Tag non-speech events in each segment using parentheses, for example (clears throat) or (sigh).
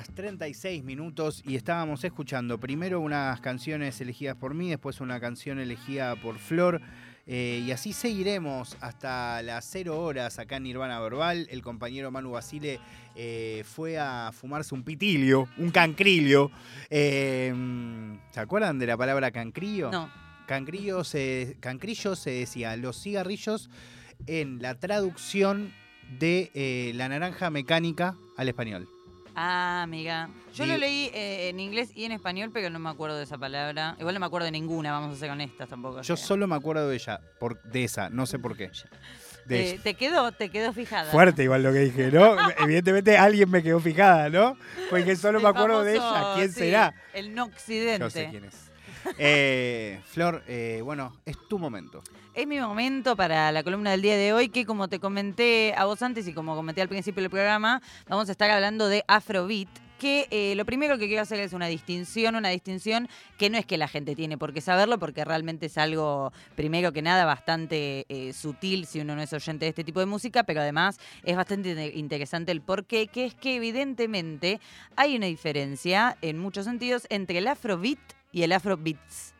horas 36 minutos y estábamos escuchando primero unas canciones elegidas por mí, después una canción elegida por Flor. eh, y así seguiremos hasta las 0 horas acá en Nirvana Verbal. El compañero Manu Basile eh, fue a fumarse un pitilio, un cancrillo. Eh, ¿Se acuerdan de la palabra cancrillo? No. Cancrillo se, cancrillo se decía los cigarrillos en la traducción de eh, la naranja mecánica al español. Ah, amiga. Yo Di- lo leí eh, en inglés y en español, pero no me acuerdo de esa palabra. Igual no me acuerdo de ninguna, vamos a ser honestas tampoco. Yo o sea. solo me acuerdo de ella, por, de esa, no sé por qué. (laughs) De Eh, te quedó, te quedó fijada. Fuerte igual lo que dije, ¿no? (laughs) Evidentemente alguien me quedó fijada, ¿no? Porque solo El me acuerdo de famoso, ella. ¿Quién sí, será? El no occidente. Yo sé quién es. Eh, Flor, eh, bueno, es tu momento. Es mi momento para la columna del día de hoy, que como te comenté a vos antes y como comenté al principio del programa, vamos a estar hablando de Afrobeat. Que eh, lo primero que quiero hacer es una distinción, una distinción que no es que la gente tiene por qué saberlo, porque realmente es algo, primero que nada, bastante eh, sutil si uno no es oyente de este tipo de música, pero además es bastante inte- interesante el por qué, que es que evidentemente hay una diferencia en muchos sentidos entre el Afrobeat y el Afrobeats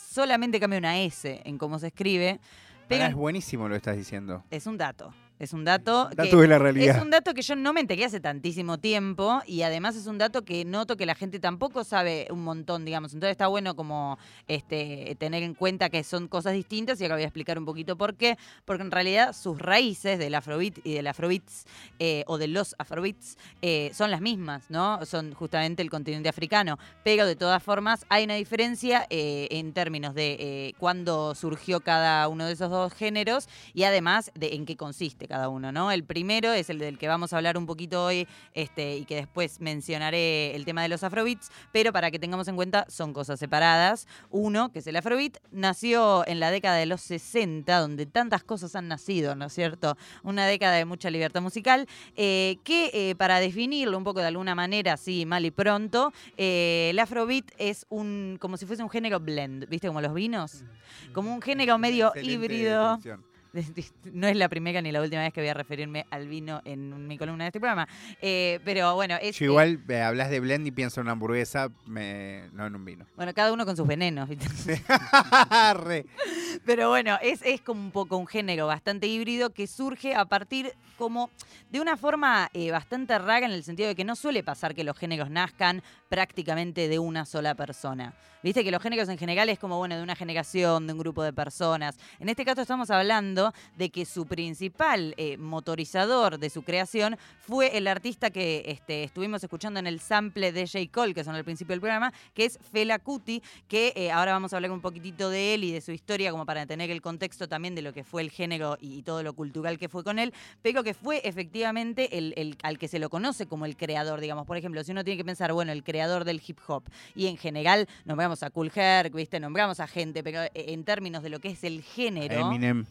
solamente cambia una S en cómo se escribe, pero Pará, es buenísimo lo que estás diciendo. es un dato. Es un dato. que- Dato de la realidad. es un dato que yo no me enteré hace tantísimo tiempo y además es un dato que noto que la gente tampoco sabe un montón, digamos. Entonces está bueno como este, tener en cuenta que son cosas distintas y ahora voy a explicar un poquito por qué. Porque en realidad sus raíces del afrobeat y del afrobeats eh, o de los afrobeats eh, son las mismas, ¿no? Son justamente el continente africano. Pero de todas formas hay una diferencia eh, en términos de eh, cuándo surgió cada uno de esos dos géneros y además de en qué consiste cada uno, ¿no? El primero es el del que vamos a hablar un poquito hoy este, y que después mencionaré el tema de los afrobeats, pero para que tengamos en cuenta son cosas separadas. Uno, que es el afrobeat, nació en la década de los 60, donde tantas cosas han nacido, ¿no es cierto? Una década de mucha libertad musical, eh, que eh, para definirlo un poco de alguna manera, así mal y pronto, eh, el afrobeat es un como si fuese un género blend, ¿viste? Como los vinos. Como un género medio Excelente híbrido. definición. (laughs) No es la primera ni la última vez que voy a referirme al vino en mi columna de este programa. Eh, pero bueno, es. Yo igual eh, hablas de blend y pienso en una hamburguesa, me- no en un vino. Bueno, cada uno con sus venenos. (laughs) Pero bueno, es, es como un poco un género bastante híbrido que surge a partir como de una forma eh, bastante rara en el sentido de que no suele pasar que los géneros nazcan prácticamente de una sola persona. Viste que los géneros en general es como, bueno, de una generación, de un grupo de personas. En este caso estamos hablando de que su principal eh, motorizador de su creación fue el artista que este, estuvimos escuchando en el sample de J. Cole, que son al principio del programa, que es Fela Kuti, que eh, ahora vamos a hablar un poquitito de él y de su historia, como para tener el contexto también de lo que fue el género y, todo lo cultural que fue con él, pero que fue efectivamente el- al que se lo conoce como el creador, digamos. Por ejemplo, si uno tiene que pensar, bueno, el creador del hip hop, y en general nombramos a Cool Herc, ¿viste? Nombramos a gente, pero eh, en términos de lo que es el género. Eminem.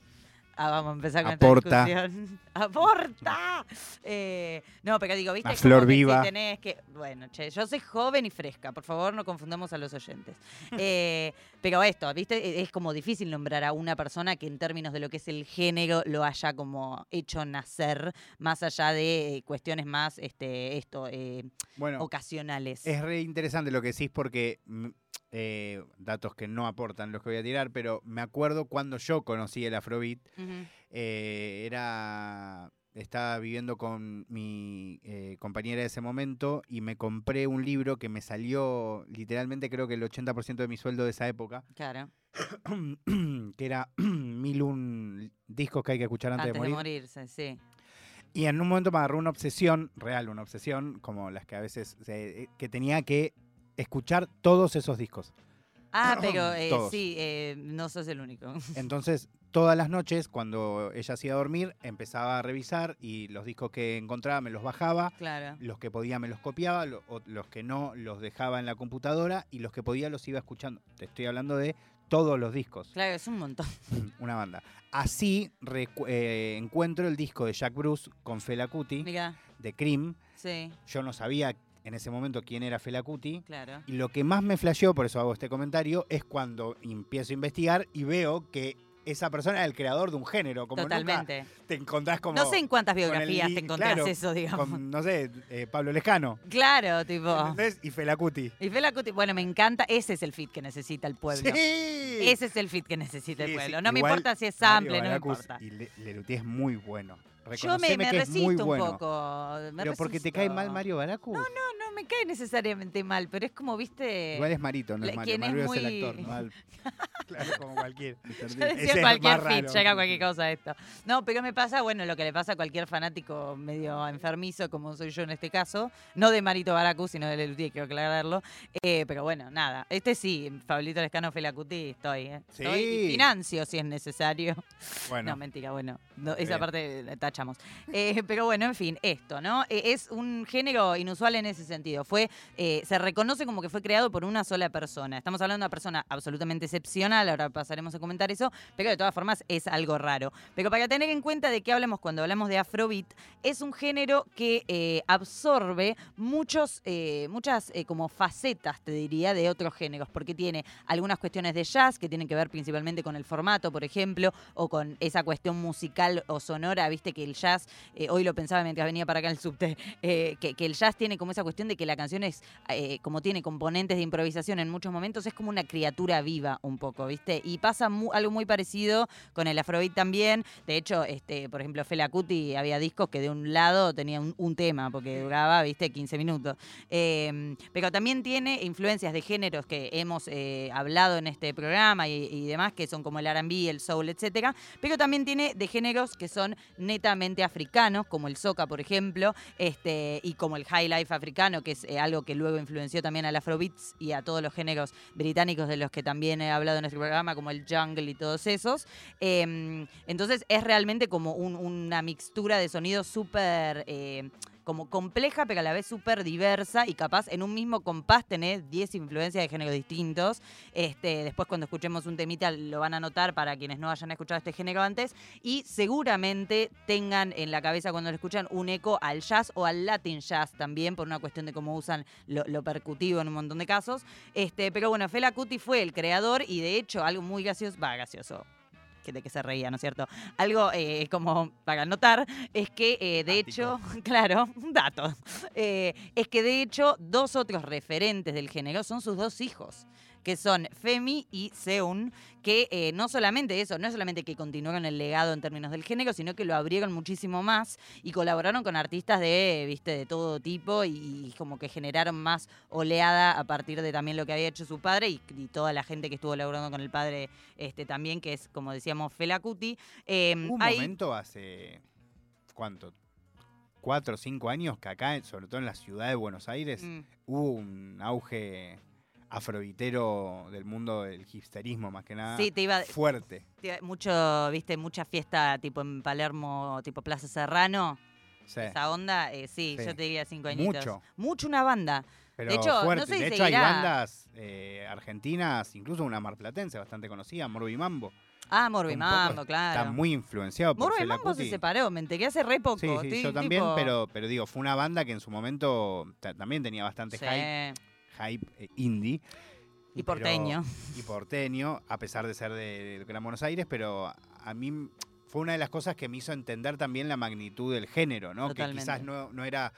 Ah, vamos a empezar con Aporta. esta discusión. (laughs) ¡Aporta! Eh, no, pero digo, ¿viste? La flor como que viva. tenés que... Bueno, che, yo soy joven y fresca. Por favor, no confundamos a los oyentes. (laughs) Eh, pero esto, ¿viste? Es como difícil nombrar a una persona que en términos de lo que es el género lo haya como hecho nacer, más allá de eh, cuestiones más, este, esto, eh, Bueno, ocasionales. es re interesante lo que decís porque eh, datos que no aportan los que voy a tirar, pero me acuerdo cuando yo conocí el Afrobeat, eh, era estaba viviendo con mi eh, compañera de ese momento y me compré un libro que me salió literalmente creo que el 80% de mi sueldo de esa época, Claro, (clears throat) que era (clears throat) mil un discos que hay que escuchar antes, antes de de morir. morirse, sí. Y en un momento me agarró una obsesión, real, una obsesión, como las que a veces, se- que tenía que escuchar todos esos discos. Ah, (clears throat) pero eh, Todos. sí, eh, no sos el único. (laughs) Entonces, todas las noches, cuando ella se iba a dormir, empezaba a revisar y los discos que encontraba me los bajaba, Claro. los que podía me los copiaba, lo- o los que no los dejaba en la computadora y los que podía los iba escuchando. Te estoy hablando de todos los discos, Claro, es un montón. (clears throat) una banda. Así recu- eh, encuentro el disco de Jack Bruce con Fela Mira, de Cream. sí, Yo no sabía en ese momento quién era Fela Kuti. claro. Y lo que más me flasheó, por eso hago este comentario, es cuando empiezo a investigar y veo que esa persona era el creador de un género. Como nunca Totalmente. te encontrás como. No sé en cuántas el biografías te encontrás claro, eso, digamos. Con, no sé, eh, Pablo Lescano. Claro, tipo. ¿Entendés? Y Felacuti. Y Fela Kuti, bueno, me encanta, ese es el fit que necesita el pueblo. Sí. Ese es el fit que necesita Sí, el sí. pueblo. No me importa si es Mario sample, no me importa. Y Le- Lelutier es muy bueno. Yo me, muy resisto un poco. me Pero porque te cae mal. Mario Baracus. No, no me cae necesariamente mal, pero es como, viste. Igual es Marito, no es Mario. quien es Mario es, el muy- actor, no (laughs) Claro, como cualquier. Yo decía cualquier fit, llega cualquier cosa esto. No, pero me pasa, bueno, lo que le pasa a cualquier fanático medio enfermizo, como soy yo en este caso, no de Marito Baracus, sino de Lelutier, quiero aclararlo. Eh, pero bueno, nada. Este sí, Pablito Lescano Felacuti, estoy, ¿eh? Estoy y Sí. financio si es necesario. Bueno, No, mentira, bueno, no, esa Bien. parte la Eh, pero bueno, en fin, esto, ¿no? Eh, es un género inusual en ese sentido. Fue, eh, se reconoce como que fue creado por una sola persona. Estamos hablando de una persona absolutamente excepcional, ahora pasaremos a comentar eso, pero de todas formas es algo raro. Pero para tener en cuenta de qué hablamos cuando hablamos de Afrobeat, es un género que eh, absorbe muchos, muchas como facetas, te diría, de otros géneros, porque tiene algunas cuestiones de jazz que tienen que ver principalmente con el formato, por ejemplo, o con esa cuestión musical o sonora, viste el jazz, eh, hoy lo pensaba mientras venía para acá en el subte, (laughs) eh, que, que el jazz tiene como esa cuestión de que la canción es, eh, como tiene componentes de improvisación en muchos momentos, es como una criatura viva un poco, viste, y pasa algo muy parecido con el afrobeat también, de hecho, este, por ejemplo, Fela Kuti había discos que de un lado tenía un, tema, porque duraba, viste, 15 minutos. Eh, pero también tiene influencias de géneros que hemos hablado en este programa y, demás, que son como el R&B, el soul, etcétera. Pero también tiene de géneros que son netamente africanos, como el soca, por ejemplo, este, y como el high life africano, que es eh, algo que luego influenció también al afrobeats y a todos los géneros británicos de los que también he hablado en este programa, como el jungle y todos esos. Eh, entonces es realmente como un- una mixtura de sonidos súper... eh, como compleja, pero a la vez súper diversa y capaz en un mismo compás tenés 10 influencias de géneros distintos. Este, después cuando escuchemos un temita lo van a notar para quienes no hayan escuchado este género antes y seguramente tengan en la cabeza cuando lo escuchan un eco al jazz o al latin jazz también por una cuestión de cómo usan lo, percutivo en un montón de casos. Este, pero bueno, Fela Kuti fue el creador y de hecho algo muy gracioso, va gracioso, de que se reía, ¿no es cierto? Algo eh, como para notar es que eh, de hecho, (laughs) claro, un dato, eh, es que de hecho dos otros referentes del género son sus dos hijos que son Femi y Seun, que eh, no solamente eso, no es solamente que continuaron el legado en términos del género, sino que lo abrieron muchísimo más y colaboraron con artistas de, viste, de todo tipo y, y como que generaron más oleada a partir de también lo que había hecho su padre y, y toda la gente que estuvo laborando con el padre este también, que es como decíamos Fela Kuti. Eh, Hubo un hay- momento hace. ¿Cuánto? Cuatro o cinco años que acá, sobre todo en la ciudad de Buenos Aires, Mm. hubo un auge afrovitero del mundo del hipsterismo, más que nada. Sí, te iba, Fuerte. te mucho, viste, mucha fiesta tipo en Palermo, tipo Plaza Serrano. Sí. Esa onda, eh, sí, Sí. yo te diría cinco añitos. Mucho. Mucho una banda. Pero hecho, no sé si de hecho, hay bandas eh, argentinas, incluso una marplatense bastante conocida, Morbi Mambo. Ah, Morbi Un poco Mambo, Está claro. muy influenciado por Morbi Fela Mambo se separó, me enteré hace re poco. Sí, sí, yo también, tipo- pero, pero digo, fue una banda que en su momento ta- también tenía bastante Sí. hype, hype eh, indie. Y pero- porteño. y porteño, a pesar de ser de, de Gran Buenos Aires, pero a mí fue una de las cosas que me hizo entender también la magnitud del género, ¿no? Totalmente. Que quizás no, no era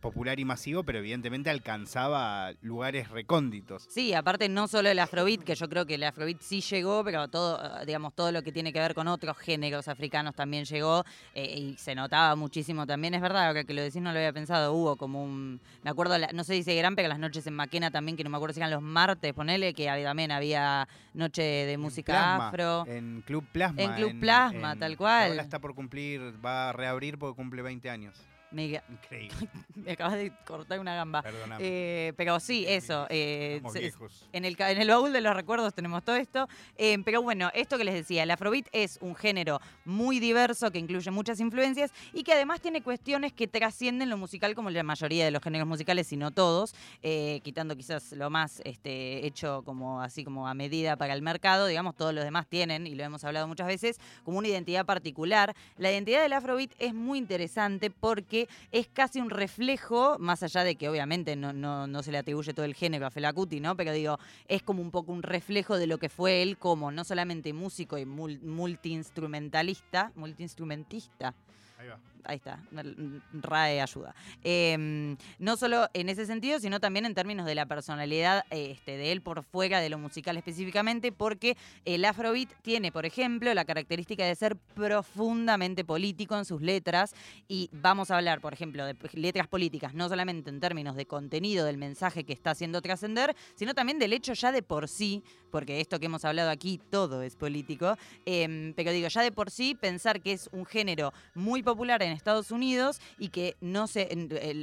popular y masivo, pero evidentemente alcanzaba lugares recónditos. Sí, aparte no solo el afrobeat, que yo creo que el afrobeat sí llegó, pero todo, digamos, todo lo que tiene que ver con otros géneros africanos también llegó eh, y se notaba muchísimo también. Es verdad, ahora que lo decís no lo había pensado, hubo como un, me acuerdo, no sé si seguirán, pero las noches en Maquena también, que no me acuerdo si eran los martes, ponele, que había, también había noche de música Plasma, afro. En Club Plasma. En Club Plasma, tal cual. Ahora está por cumplir, va a reabrir porque cumple 20 años. Me, Increíble. (laughs) me acabas de cortar una gamba. Perdóname. Eh, pero sí, eso. eh, Somos se- viejos. En el, ca- en el baúl de los recuerdos tenemos todo esto. Eh, pero bueno, esto que les decía, el afrobeat es un género muy diverso que incluye muchas influencias y que además tiene cuestiones que trascienden lo musical como la mayoría de los géneros musicales, si no todos, eh, quitando quizás lo más este, hecho como así como a medida para el mercado. Digamos, todos los demás tienen, y lo hemos hablado muchas veces, como una identidad particular. La identidad del afrobeat es muy interesante porque es casi un reflejo, más allá de que obviamente no, no, no se le atribuye todo el género a Fela Kuti, ¿no? Pero digo, es como un poco un reflejo de lo que fue él como no solamente músico y mul- multiinstrumentalista, multiinstrumentista, Ahí va. Ahí está, RAE ayuda. Eh, no solo en ese sentido, sino también en términos de la personalidad este, de él por fuera de lo musical específicamente, porque el Afrobeat tiene, por ejemplo, la característica de ser profundamente político en sus letras y vamos a hablar, por ejemplo, de letras políticas, no solamente en términos de contenido del mensaje que está haciendo trascender, sino también del hecho ya de por sí, porque esto que hemos hablado aquí todo es político, Em, pero digo, ya de por sí, pensar que es un género muy popular en Estados Unidos y que no se,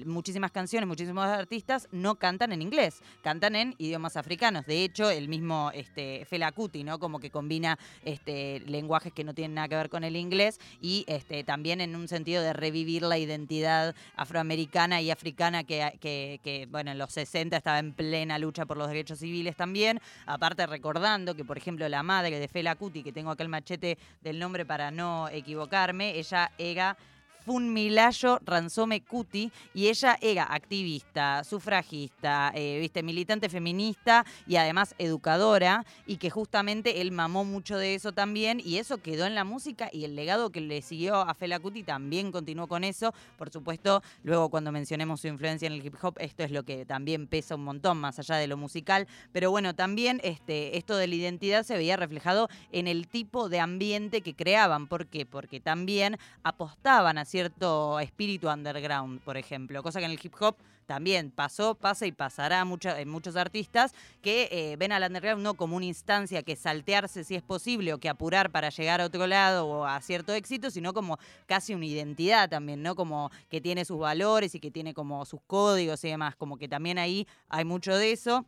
muchísimas canciones, muchísimos artistas no cantan en inglés, cantan en idiomas africanos. De hecho, el mismo este, Fela Kuti, ¿no? Como que combina este, lenguajes que no tienen nada que ver con el inglés y este, también en un sentido de revivir la identidad afroamericana y africana que, bueno, en los 60 estaba en plena lucha por los derechos civiles también. Aparte recordando que, por ejemplo, la madre de Fela Kuti, que tengo acá el machete del nombre para no equivocarme, ella era Funmilayo Ransome Kuti y ella era activista, sufragista, eh, viste, militante feminista y además educadora y que justamente él mamó mucho de eso también y eso quedó en la música y el legado que le siguió a Fela Kuti también continuó con eso. Por supuesto, luego cuando mencionemos su influencia en el hip hop, esto es lo que también pesa un montón más allá de lo musical, pero bueno, también este, esto de la identidad se veía reflejado en el tipo de ambiente que creaban. ¿Por qué? Porque también apostaban a cierto espíritu underground, por ejemplo, cosa que en el hip hop también pasó, pasa y pasará mucha- en muchos artistas que eh, ven al underground no como una instancia que saltearse si es posible o que apurar para llegar a otro lado o a cierto éxito, sino como casi una identidad también, ¿no? Como que tiene sus valores y que tiene como sus códigos y demás, como que también ahí hay mucho de eso.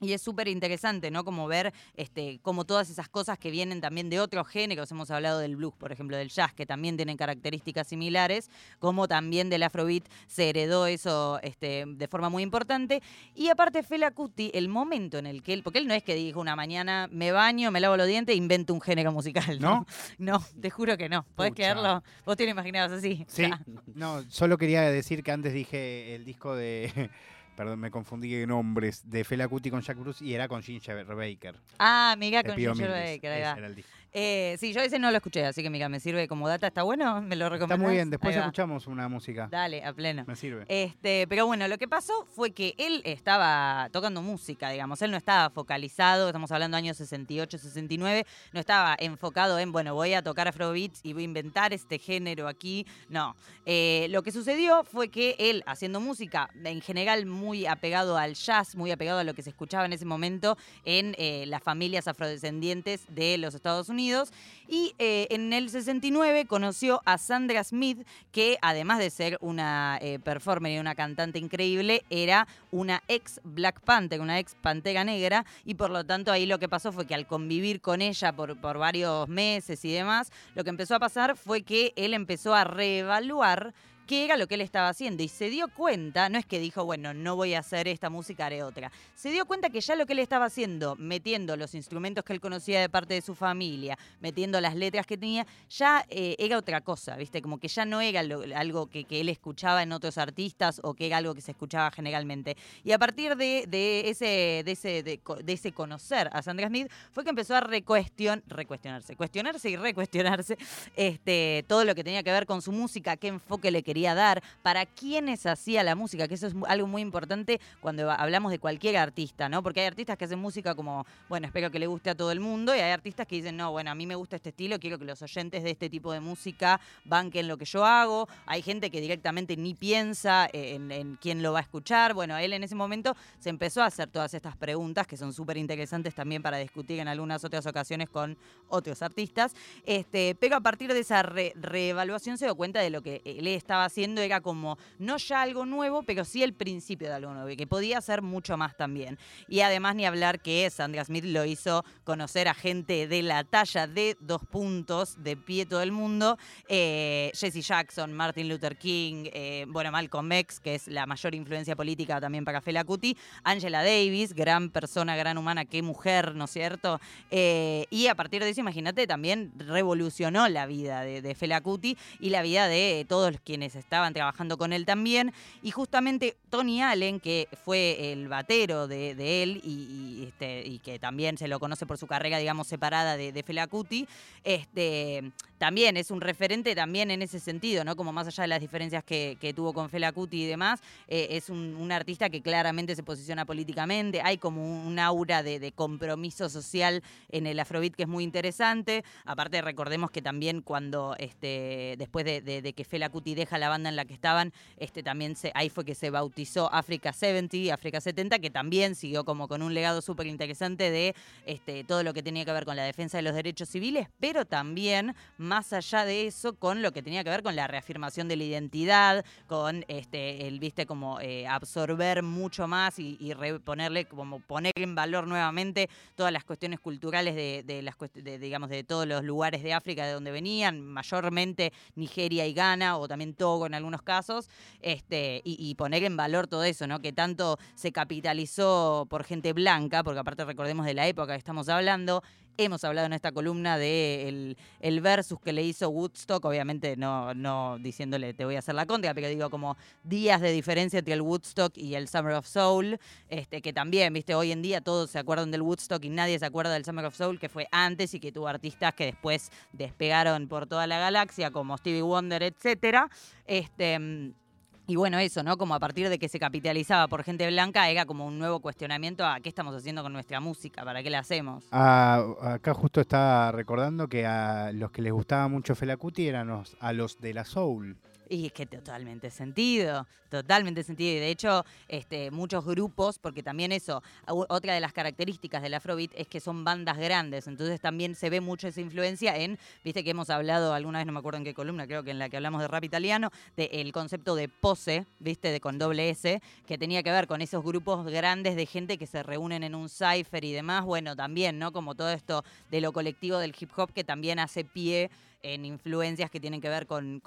Y es súper interesante, ¿no? Como ver este, como todas esas cosas que vienen también de otros géneros, hemos hablado del blues, por ejemplo, del jazz, que también tienen características similares, como también del afrobeat se heredó eso este, de forma muy importante. Y aparte Fela Kuti, el momento en el que él, porque él no es que dijo una mañana, me baño, me lavo los dientes e invento un género musical, ¿no? (laughs) No, te juro que no. ¿Podés Pucha. creerlo? Vos te lo imaginabas así. Sí, no, solo quería decir que antes dije el disco de. Perdón, me confundí de nombres. De Fela Kuti con Jack Bruce y era con Ginger Baker. Ah, amiga, Te con Ginger Baker, ahí Ese va. era el disco. Eh, sí, yo ese no lo escuché, así que mira, me sirve como data. ¿Está bueno? ¿Me lo Está recomendás? muy bien, después escuchamos una música. Dale, a pleno. Me sirve. Este, pero bueno, lo que pasó fue que él estaba tocando música, digamos. Él no estaba focalizado, estamos hablando años 68, 69, no estaba enfocado en, bueno, voy a tocar afrobeats y voy a inventar este género aquí. No. Eh, lo que sucedió fue que él, haciendo música, en general muy apegado al jazz, muy apegado a lo que se escuchaba en ese momento en eh, las familias afrodescendientes de los Estados Unidos, y eh, en el 69 conoció a Sandra Smith, que además de ser una eh, performer y una cantante increíble, era una ex Black Panther, una ex Pantera Negra, y por lo tanto ahí lo que pasó fue que al convivir con ella por, por varios meses y demás, lo que empezó a pasar fue que él empezó a reevaluar qué era lo que él estaba haciendo y se dio cuenta, no es que dijo, bueno, no voy a hacer esta música, haré otra, se dio cuenta que ya lo que él estaba haciendo, metiendo los instrumentos que él conocía de parte de su familia, metiendo las letras que tenía, ya eh, era otra cosa, ¿viste? Como que ya no era algo que, él escuchaba en otros artistas o que era algo que se escuchaba generalmente. Y a partir de, ese, de, ese, de ese conocer a Sandra Smith, fue que empezó a recuestion, recuestionarse, cuestionarse y recuestionarse este, todo lo que tenía que ver con su música, qué enfoque le quería dar, para quiénes hacía la música, que eso es algo muy importante cuando hablamos de cualquier artista, ¿no? Porque hay artistas que hacen música como, bueno, espero que le guste a todo el mundo, y hay artistas que dicen, no, bueno, a mí me gusta este estilo, quiero que los oyentes de este tipo de música banquen lo que yo hago. Hay gente que directamente ni piensa en, en quién lo va a escuchar. Bueno, él en ese momento se empezó a hacer todas estas preguntas que son súper interesantes también para discutir en algunas otras ocasiones con otros artistas. Este, pero a partir de esa re- reevaluación se dio cuenta de lo que él estaba haciendo era como no ya algo nuevo, pero sí el principio de algo nuevo que podía ser mucho más también. Y además ni hablar que Sandra Smith lo hizo conocer a gente de la talla de dos puntos de pie todo el mundo, eh, Jesse Jackson, Martin Luther King, eh, bueno, Malcolm X, que es la mayor influencia política también para Fela Kuti, Angela Davis, gran persona, gran humana, qué mujer, ¿no es cierto? Eh, y a partir de eso, imagínate, también revolucionó la vida de, de Fela Kuti y la vida de todos quienes estaban trabajando con él también. Y justamente Tony Allen, que fue el batero de, él y, este, y, que también se lo conoce por su carrera, digamos, separada de, de Fela Kuti, este, también es un referente también en ese sentido, ¿no? Como más allá de las diferencias que, tuvo con Fela Kuti y demás, eh, es un, artista que claramente se posiciona políticamente, hay como un, aura de, compromiso social en el afrobeat que es muy interesante. Aparte recordemos que también cuando este, después de, que Fela Kuti deja la banda en la que estaban, este, también se, ahí fue que se bautizó África 70, África 70, que también siguió como con un legado súper interesante de este, todo lo que tenía que ver con la defensa de los derechos civiles, pero también más allá de eso con lo que tenía que ver con la reafirmación de la identidad, con este, el, viste, como eh, absorber mucho más y, y ponerle, como poner en valor nuevamente todas las cuestiones culturales de, las digamos, de todos los lugares de África de donde venían, mayormente Nigeria y Ghana, o también Togo en algunos casos, este, y, y poner en valor todo eso, ¿no? Que tanto se capitalizó por gente blanca, porque aparte recordemos de la época que estamos hablando, Hemos hablado en esta columna de el, versus que le hizo Woodstock, obviamente no, no diciéndole te voy a hacer la contra, pero digo como días de diferencia entre el Woodstock y el Summer of Soul, este, que también, viste, hoy en día todos se acuerdan del Woodstock y nadie se acuerda del Summer of Soul, que fue antes y que tuvo artistas que después despegaron por toda la galaxia, como Stevie Wonder, etcétera. Este, y bueno, eso, ¿no? Como a partir de que se capitalizaba por gente blanca, era como un nuevo cuestionamiento a qué estamos haciendo con nuestra música, para qué la hacemos. Ah, acá justo estaba recordando que a los que les gustaba mucho Felacuti eran a los de la Soul. Y es que totalmente sentido, totalmente sentido. Y de hecho, este, muchos grupos, porque también eso, otra de las características del Afrobeat es que son bandas grandes, entonces también se ve mucho esa influencia en, viste que hemos hablado alguna vez, no me acuerdo en qué columna, creo que en la que hablamos de rap italiano, del concepto de pose, viste, de con doble S, que tenía que ver con esos grupos grandes de gente que se reúnen en un cipher y demás. Bueno, también, ¿no? Como todo esto de lo colectivo del hip hop que también hace pie en influencias que tienen que ver con,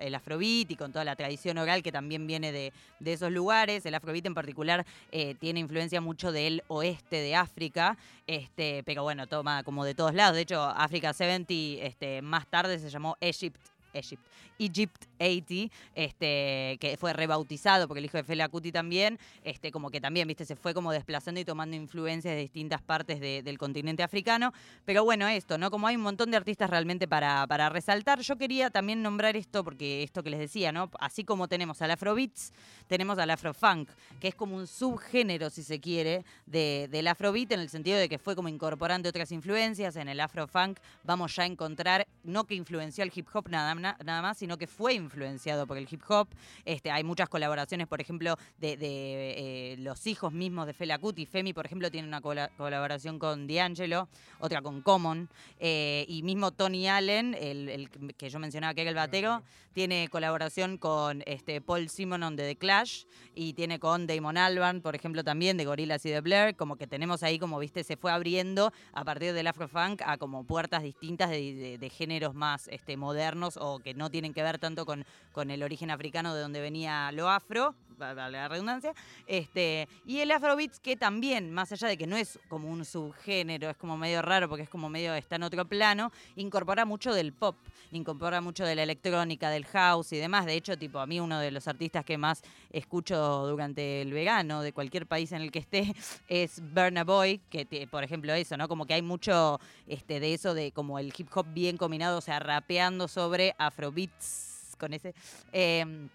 el afrobeat y con toda la tradición oral que también viene de, esos lugares. El afrobeat en particular eh, tiene influencia mucho del oeste de África, este, pero bueno, toma como de todos lados. De hecho, África 70 este, más tarde se llamó Egypt Egypt, Egypt 80, este, que fue rebautizado porque el hijo de Fela Kuti también, este, como que también, viste, se fue como desplazando y tomando influencias de distintas partes del continente africano. Pero bueno, esto, ¿no? Como hay un montón de artistas realmente para, para resaltar, yo quería también nombrar esto, porque esto que les decía, ¿no? Así como tenemos al Afrobeats, tenemos al Afrofunk, que es como un subgénero, si se quiere, de, del Afrobeat, en el sentido de que fue como incorporando otras influencias. En el Afrofunk vamos ya a encontrar, no que influenció al hip hop nada, nada más, sino que fue influenciado por el hip hop. Este, hay muchas colaboraciones, por ejemplo, de, eh, los hijos mismos de Fela Kuti. Femi, por ejemplo, tiene una colaboración con D'Angelo, otra con Common. Eh, y mismo Tony Allen, el, que yo mencionaba que era el batero, tiene colaboración con este, Paul Simonon de The Clash y tiene con Damon Albarn, por ejemplo, también de Gorillaz y de Blair. Como que tenemos ahí, como viste, se fue abriendo a partir del Afrofunk a como puertas distintas de, géneros más este, modernos o que no tienen que ver tanto con, con el origen africano de donde venía lo afro, la redundancia, este, y el afrobeats que también, más allá de que no es como un subgénero, es como medio raro porque es como medio está en otro plano, incorpora mucho del pop, incorpora mucho de la electrónica, del house y demás. De hecho, tipo, a mí uno de los artistas que más escucho durante el verano de cualquier país en el que esté (laughs) es Burna Boy, que por ejemplo eso, ¿no? Como que hay mucho este, de eso de como el hip hop bien combinado, o sea, rapeando sobre afrobeats con ese. Em,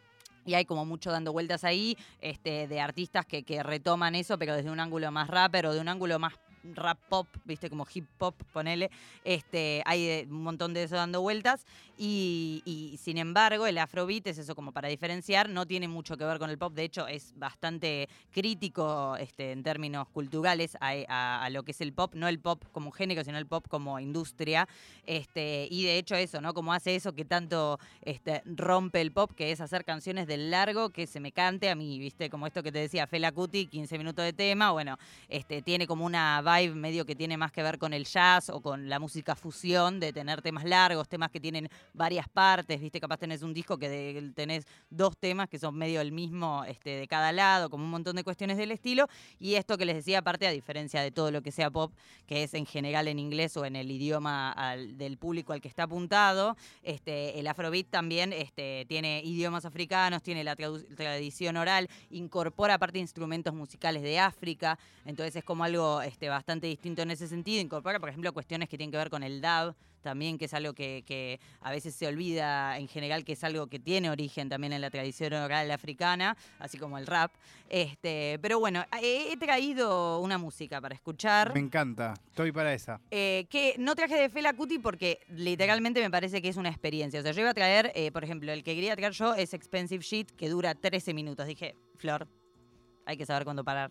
y hay como mucho dando vueltas ahí este, de artistas que, que retoman eso, pero desde un ángulo más rapper o de un ángulo más rap pop, viste, como hip hop, ponele. Este, hay un montón de eso dando vueltas. Y, sin embargo, el afrobeat es eso como para diferenciar, no tiene mucho que ver con el pop. De hecho, es bastante crítico este, en términos culturales a, lo que es el pop. No el pop como género, sino el pop como industria. Este, y de hecho, eso, ¿no? Como hace eso que tanto este, rompe el pop, que es hacer canciones del largo que se me cante a mí, viste, como esto que te decía Fela Cuti, 15 minutos de tema. Bueno, este, tiene como una medio que tiene más que ver con el jazz o con la música fusión, de tener temas largos, temas que tienen varias partes, viste, capaz tenés un disco que tenés dos temas que son medio el mismo este, de cada lado, como un montón de cuestiones del estilo, y esto que les decía aparte, a diferencia de todo lo que sea pop, que es en general en inglés o en el idioma del público al que está apuntado, este, el afrobeat también este, tiene idiomas africanos, tiene la tradición oral, incorpora aparte instrumentos musicales de África, entonces es como algo bastante distinto en ese sentido, incorpora por ejemplo cuestiones que tienen que ver con el dub, también, que es algo que, a veces se olvida en general, que es algo que tiene origen también en la tradición oral africana, así como el rap. Este, pero bueno, he, traído una música para escuchar. Me encanta, estoy para esa. Eh, que no traje de Fela Cuti porque literalmente me parece que es una experiencia. O sea, yo iba a traer, eh, por ejemplo, el que quería traer yo es Expensive Shit, que dura 13 minutos. Dije, Flor, hay que saber cuándo parar.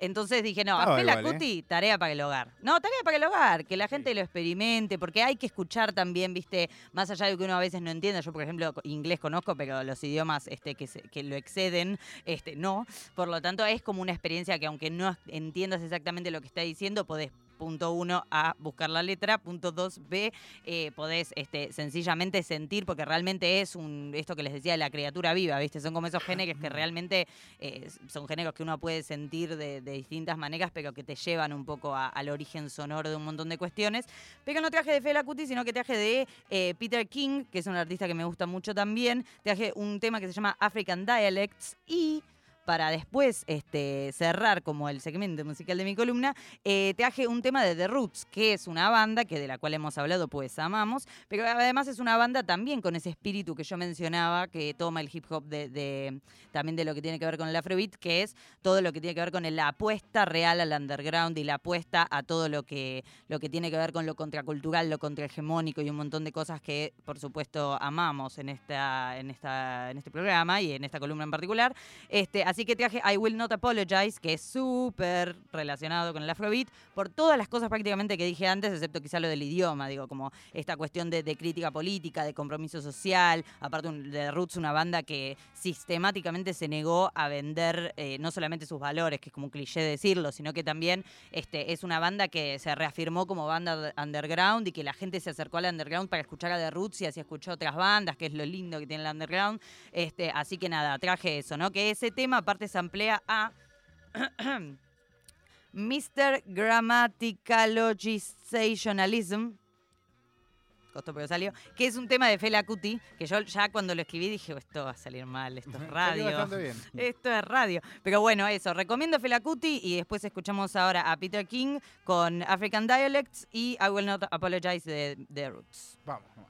Entonces dije, no, a la Cuti, tarea para el hogar. No, tarea para el hogar, que la gente lo experimente, porque hay que escuchar también, viste, más allá de que uno a veces no entienda. Yo, por ejemplo, inglés conozco, pero los idiomas este, que, que lo exceden, este, no. Por lo tanto, es como una experiencia que aunque no entiendas exactamente lo que está diciendo, podés punto uno, A, buscar la letra, punto dos, B, eh, podés este, sencillamente sentir, porque realmente es un, esto que les decía, la criatura viva, ¿viste? Son como esos géneros que realmente eh, son géneros que uno puede sentir de, distintas maneras, pero que te llevan un poco al origen sonoro de un montón de cuestiones. Pero no traje de Fela Kuti, sino que traje de eh, Peter King, que es un artista que me gusta mucho también. Traje un tema que se llama African Dialects y para después este, cerrar como el segmento musical de mi columna, eh, traje un tema de The Roots, que es una banda que de la cual hemos hablado, pues amamos, pero además es una banda también con ese espíritu que yo mencionaba, que toma el hip hop de, también de lo que tiene que ver con el afrobeat, que es todo lo que tiene que ver con la apuesta real al underground y la apuesta a todo lo que, lo que tiene que ver con lo contracultural, lo contrahegemónico y un montón de cosas que, por supuesto, amamos en, esta, en, esta, en este programa y en esta columna en particular. Este, así Así que traje I Will Not Apologize, que es súper relacionado con el Afrobeat, por todas las cosas prácticamente que dije antes, excepto quizá lo del idioma, digo, como esta cuestión de, crítica política, de compromiso social, aparte de Roots, una banda que sistemáticamente se negó a vender eh, no solamente sus valores, que es como un cliché decirlo, sino que también este, es una banda que se reafirmó como banda underground y que la gente se acercó al underground para escuchar a The Roots y así escuchó otras bandas, que es lo lindo que tiene el underground. Este, así que nada, traje eso, ¿no? Que ese tema, parte se amplía a (clears throat) Mr. Grammaticalogizationalism. Costó pero salió. Que es un tema de Fela Kuti, que yo ya cuando lo escribí dije, esto va a salir mal, esto es radio. (laughs) Esto es radio. Pero bueno, eso. Recomiendo Fela Kuti y después escuchamos ahora a Peter King con African Dialects y I Will Not Apologize de The Roots. Vamos. infected,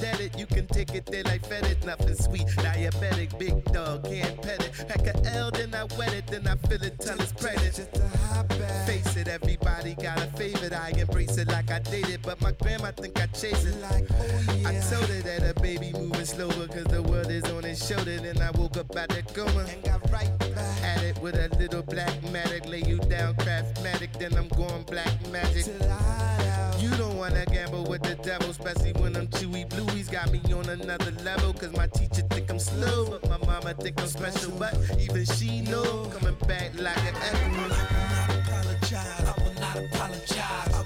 bitch, you can dead it, you can take it there like fed it. Nothing sweet, diabetic, big dog, can't pet it. Pack a L, then I wet it, then I feel it till it's pregnant. Just a hot bag. Face it, everybody got a favorite. I embrace it like I dated, but my grandma think I chase it. Like, oh yeah. I told her that a baby moving slower, cause the world is on his shoulder. Then I woke up out the coma and got right back at it with a little black magic. Lay you down, craftmatic, then I'm going black magic. You don't wanna gamble with the devil, especially when I'm chewy blue. He's Got me on another level, cause my teacher think I'm slow, but my mama think I'm special. But even she know, coming back like an echo. I will not apologize. I will not apologize.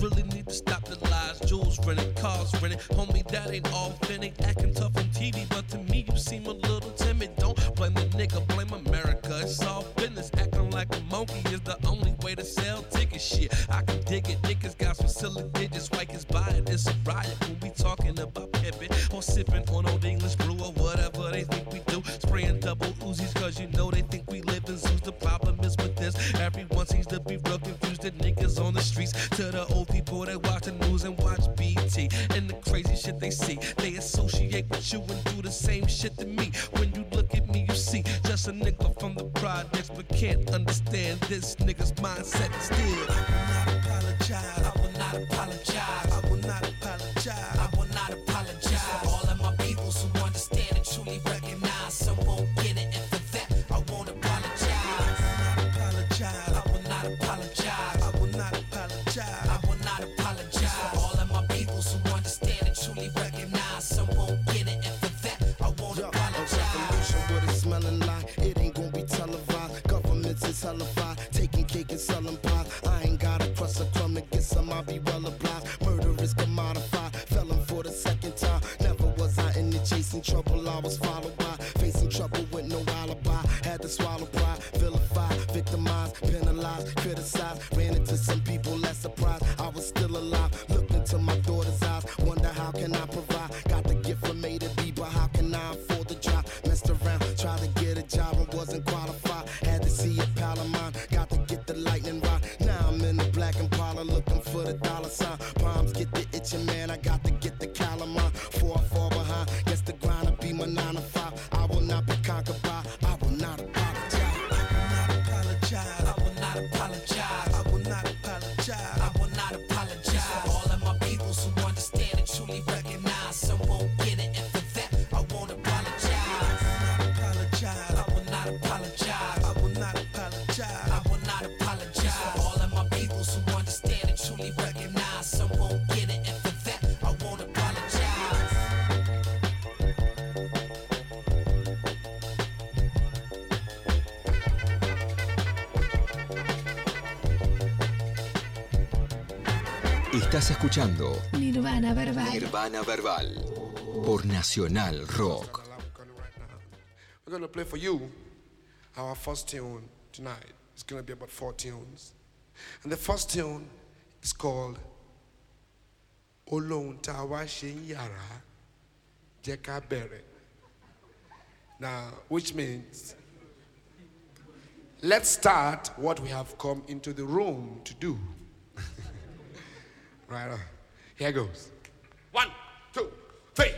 Really need to stop the lies. Jewels renting, cars renting, homie, that ain't authentic. Acting tough on TV, but to me you seem a little timid. Don't blame the nigga, blame America. It's all business. Acting like a monkey is the only way to sell tickets. Shit, I can dig it. Niggas got some silly digits, white is buying. It's a riot they associate with you and do the same shit to me. When you look at me, you see just a nigga from the projects, but can't understand this nigga's mindset still. follow why. Facing trouble with no alibi. Had to swallow pride, vilify, victimize, penalize, criticize. Escuchando Nirvana Verbal. Nirvana Verbal por Nacional Rock. We're going to play for you our first tune tonight. It's going to be about four tunes. And the first tune is called Olóhun tá a wá ṣe ń yàrá jẹ́ ká bẹ̀rẹ̀. Now, which means let's start what we have come into the room to do. Right. Here goes. One, two, three.